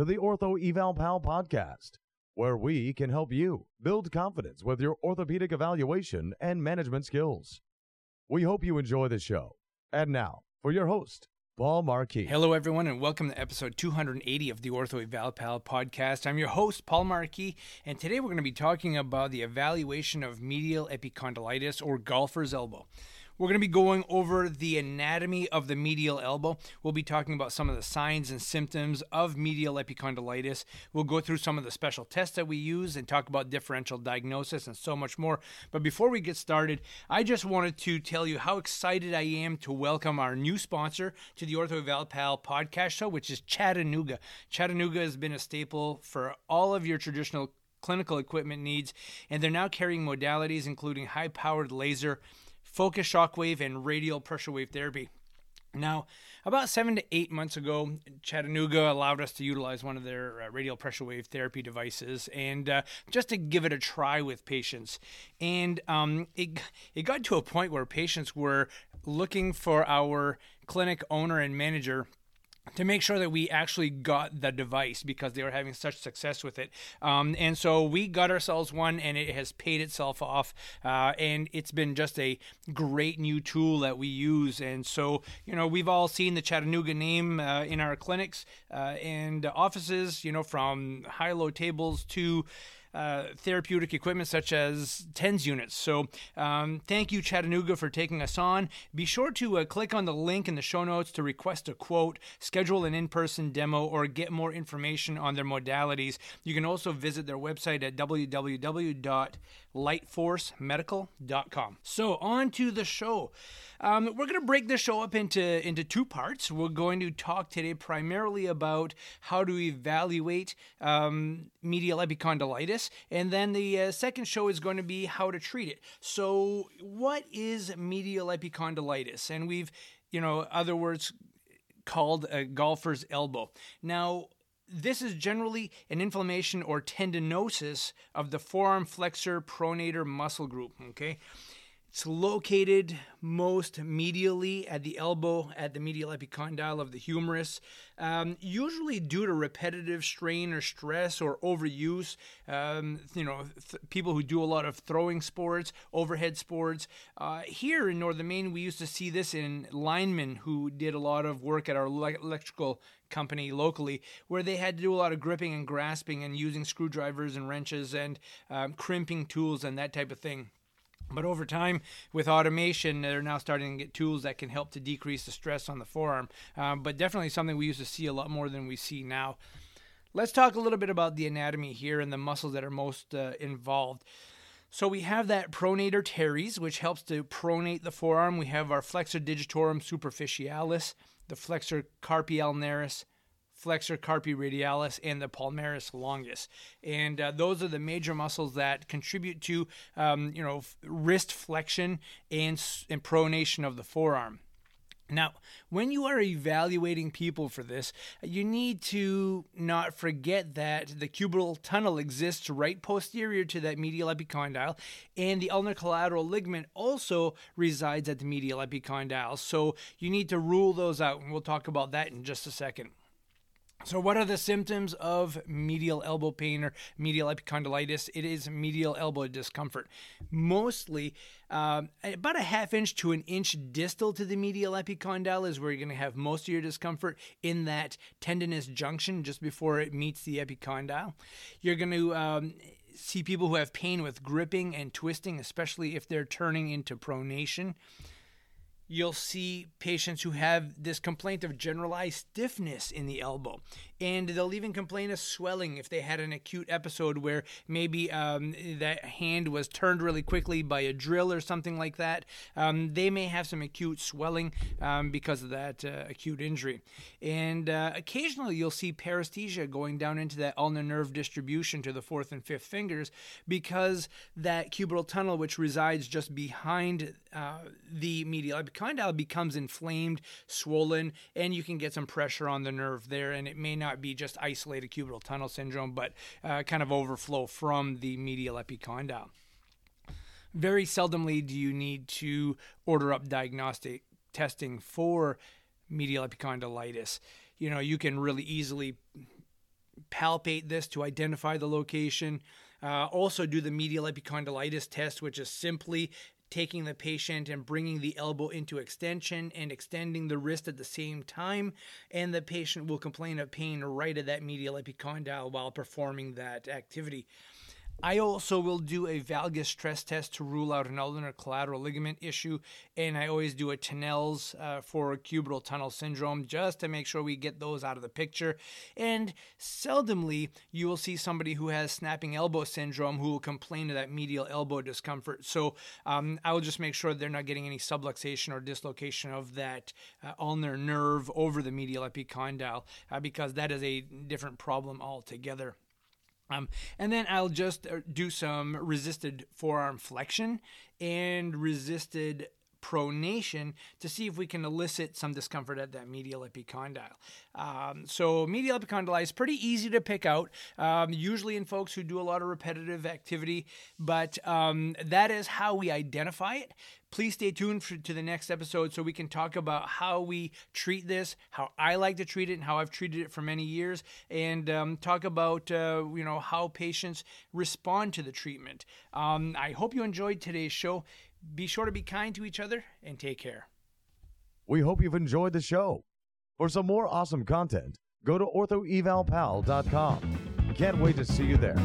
to the Ortho Eval Pal podcast, where we can help you build confidence with your orthopedic evaluation and management skills. We hope you enjoy the show. And now, for your host, Paul Marquis. Hello, everyone, and welcome to episode 280 of the Ortho Eval Pal podcast. I'm your host, Paul Marquis, and today we're going to be talking about the evaluation of medial epicondylitis or golfer's elbow. We're going to be going over the anatomy of the medial elbow. We'll be talking about some of the signs and symptoms of medial epicondylitis. We'll go through some of the special tests that we use and talk about differential diagnosis and so much more. But before we get started, I just wanted to tell you how excited I am to welcome our new sponsor to the Ortho Eval Pal podcast show, which is Chattanooga. Chattanooga has been a staple for all of your traditional clinical equipment needs, and they're now carrying modalities including high powered laser focus shockwave, and radial pressure wave therapy. Now, about seven to eight months ago, Chattanooga allowed us to utilize one of their uh, radial pressure wave therapy devices, and uh, just to give it a try with patients. And um, it it got to a point where patients were looking for our clinic owner and manager to make sure that we actually got the device because they were having such success with it. Um, and so we got ourselves one, and it has paid itself off. Uh, and it's been just a great new tool that we use. And so, you know, we've all seen the Chattanooga name uh, in our clinics uh, and offices, you know, from high low tables to uh, therapeutic equipment such as TENS units. So, um, thank you, Chattanooga, for taking us on. Be sure to uh, click on the link in the show notes to request a quote, schedule an in person demo, or get more information on their modalities. You can also visit their website at www.lightforcemedical.com. So, on to the show. Um, we're going to break this show up into, into two parts. We're going to talk today primarily about how to evaluate um, medial epicondylitis, and then the uh, second show is going to be how to treat it. So, what is medial epicondylitis? And we've, you know, other words called a golfer's elbow. Now, this is generally an inflammation or tendinosis of the forearm flexor pronator muscle group. Okay, it's located most medially at the elbow, at the medial epicondyle of the humerus, um, usually due to repetitive strain or stress or overuse. Um, you know, th- people who do a lot of throwing sports, overhead sports. Uh, here in Northern Maine, we used to see this in linemen who did a lot of work at our le- electrical company locally, where they had to do a lot of gripping and grasping and using screwdrivers and wrenches and um, crimping tools and that type of thing. But over time, with automation, they're now starting to get tools that can help to decrease the stress on the forearm. Um, but definitely something we used to see a lot more than we see now. Let's talk a little bit about the anatomy here and the muscles that are most uh, involved. So we have that pronator teres, which helps to pronate the forearm. We have our flexor digitorum superficialis, the flexor carpi ulnaris, flexor carpi radialis, and the palmaris longus. And uh, those are the major muscles that contribute to, um, you know, wrist flexion and, and pronation of the forearm. Now, when you are evaluating people for this, you need to not forget that the cubital tunnel exists right posterior to that medial epicondyle, and the ulnar collateral ligament also resides at the medial epicondyle. So you need to rule those out, and we'll talk about that in just a second. So, what are the symptoms of medial elbow pain or medial epicondylitis? It is medial elbow discomfort. Mostly, um, about a half inch to an inch distal to the medial epicondyle is where you're going to have most of your discomfort in that tendinous junction just before it meets the epicondyle. You're going to um, see people who have pain with gripping and twisting, especially if they're turning into pronation you'll see patients who have this complaint of generalized stiffness in the elbow. And they'll even complain of swelling if they had an acute episode where maybe um, that hand was turned really quickly by a drill or something like that. Um, they may have some acute swelling um, because of that uh, acute injury. And uh, occasionally you'll see paresthesia going down into that ulnar nerve distribution to the fourth and fifth fingers because that cubital tunnel, which resides just behind uh, the medial epicondyle, becomes inflamed, swollen, and you can get some pressure on the nerve there, and it may not not be just isolated cubital tunnel syndrome, but uh, kind of overflow from the medial epicondyle. Very seldomly do you need to order up diagnostic testing for medial epicondylitis. You know, you can really easily palpate this to identify the location. Uh, also, do the medial epicondylitis test, which is simply taking the patient and bringing the elbow into extension and extending the wrist at the same time. And the patient will complain of pain right at that medial epicondyle while performing that activity. I also will do a valgus stress test to rule out an ulnar collateral ligament issue, and I always do a Tinel's uh, for cubital tunnel syndrome just to make sure we get those out of the picture. And seldomly, you will see somebody who has snapping elbow syndrome who will complain of that medial elbow discomfort. So um, I will just make sure they're not getting any subluxation or dislocation of that uh, ulnar nerve over the medial epicondyle uh, because that is a different problem altogether. Um, and then I'll just uh, do some resisted forearm flexion and resisted pronation to see if we can elicit some discomfort at that medial epicondyle. Um, so, medial epicondyle is pretty easy to pick out, um, usually in folks who do a lot of repetitive activity, but um, that is how we identify it. Please stay tuned for, to the next episode so we can talk about how we treat this, how I like to treat it, and how I've treated it for many years, and um, talk about uh, you know how patients respond to the treatment. Um, I hope you enjoyed today's show. Be sure to be kind to each other and take care. We hope you've enjoyed the show. For some more awesome content, go to orthoevalpal.com. Can't wait to see you there.